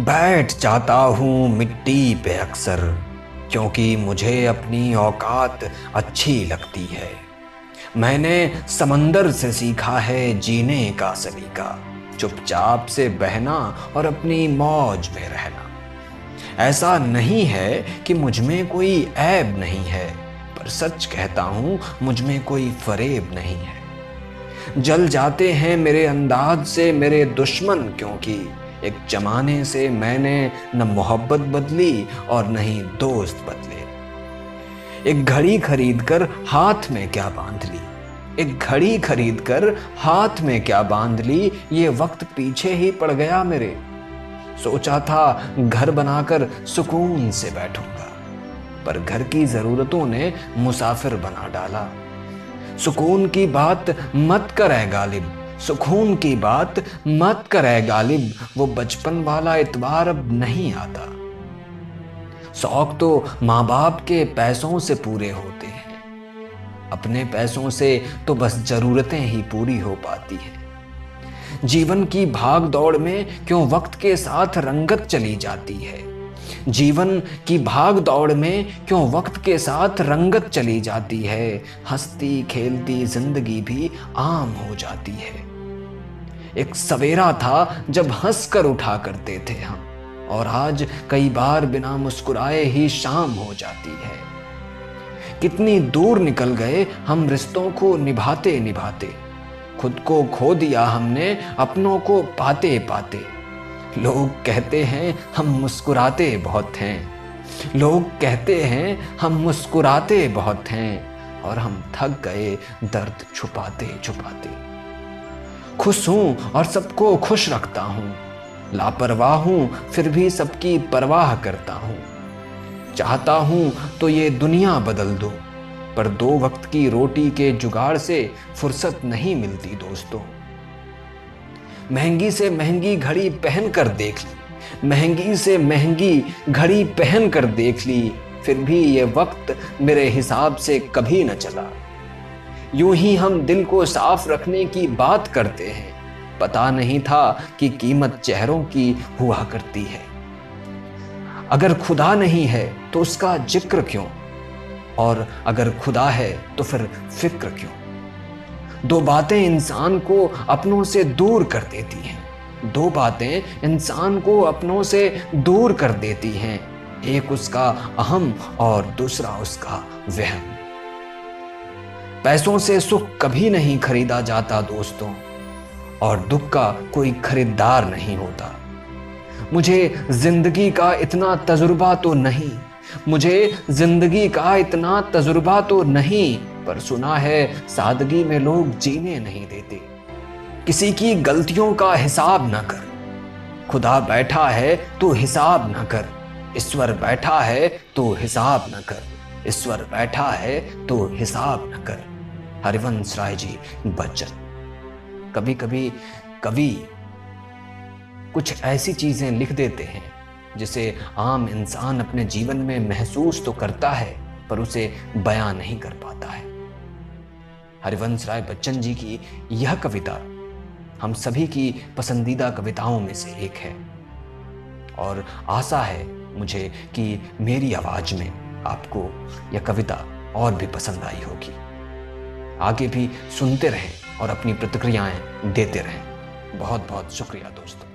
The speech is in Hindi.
बैठ जाता हूँ मिट्टी पे अक्सर, क्योंकि मुझे अपनी औकात अच्छी लगती है। मैंने समंदर से सीखा है जीने का सलीका, चुपचाप से बहना और अपनी मौज में रहना। ऐसा नहीं है कि मुझमें कोई ऐब नहीं है, पर सच कहता हूँ, मुझमें कोई फरेब नहीं है। जल जाते हैं मेरे अंदाज से मेरे दुश्मन, क्योंकि एक जमाने से मैंने न मोहब्बत बदली और न ही दोस्त बदले। एक घड़ी खरीद कर हाथ में क्या बाँध ली? एक घड़ी खरीद कर हाथ में क्या बाँध ली? ये वक्त पीछे ही पड़ गया मेरे। सोचा था घर बनाकर सुकून से बैठूँगा, पर घर की जरूरतों ने मुसाफिर बना डाला। सुकून की बात मत करे गालिब। सुकून की बात मत करे गालिब, वो बचपन वाला इतबार अब नहीं आता। शौक तो माँ बाप के पैसों से पूरे होते हैं। अपने पैसों से तो बस जरूरतें ही पूरी हो पाती हैं। जीवन की भाग दौड़ में क्यों वक्त के साथ रंगत चली जाती है? जीवन की भाग दौड़ में क्यों वक्त के साथ रंगत चली जाती है? हंसती, खेलती, ज़िंदगी भी आम हो जाती है। एक सवेरा था जब हंस कर उठा करते थे हम। और आज कई बार बिना मुस्कुराए ही शाम हो जाती है। कितनी दूर निकल गए हम रिश्तों को निभाते निभाते। खुद को खो दिया हमने, अपनों को पाते पाते। लोग कहते हैं, हम मुस्कुराते बहुत हैं। लोग कहते हैं, हम मुस्कुराते बहुत हैं। और हम थक गए, दर्द छुपाते छुपाते। खुश हूँ और सबको खुश रखता हूँ। लापरवाह हूँ, फिर भी सबकी परवाह करता हूँ। चाहता हूँ तो ये दुनिया बदल दो, पर दो वक्त की रोटी के जुगाड़ से फुर्सत नहीं मिलती दोस्तों। महँगी से महँगी घड़ी पहन कर देख ली, महँगी से महँगी घड़ी पहन कर देख ली, फिर भी ये वक्त मेरे हिसाब से कभी न चला। यूँ ही हम दिल को साफ़ रखने की बात करते हैं। पता नहीं था कि कीमत चेहरों की हुआ करती है। अगर खुदा नहीं है तो उसका ज़िक्र क्यों? और अगर खुदा है तो फिर फ़िक्र क्यों? दो बातें इंसान को अपनों से दूर कर देती हैं। दो बातें इंसान को अपनों से दूर कर देती हैं। एक उसका अहम और दूसरा उसका वहम। पैसों से सुख कभी नहीं खरीदा जाता दोस्तों, और दुख का कोई खरीदार नहीं होता। मुझे ज़िंदगी का इतना तजुर्बा तो नहीं, मुझे ज़िंदगी का इतना तजुर्बा तो नहीं, पर सुना है सादगी में लोग जीने नहीं देते। किसी की गलतियों का हिसाब न कर। खुदा बैठा है तो हिसाब न कर। ईश्वर बैठा है तो हिसाब न कर। ईश्वर बैठा है तो हिसाब न कर। हरिवंश राय जी, बच्चन। कभी कभी कवि कुछ ऐसी चीज़ें लिख देते हैं, जिसे आम इंसान अपने जीवन में महसूस तो करता है, पर उसे बयां नहीं कर पाता है। हरिवंश राय बच्चन जी की यह कविता हम सभी की पसंदीदा कविताओं में से एक है। और आशा है मुझे कि मेरी आवाज़ में आपको यह कविता और भी पसंद आई होगी। आगे भी सुनते रहें और अपनी प्रतिक्रियाएँ देते रहें। बहुत बहुत शुक्रिया दोस्तों।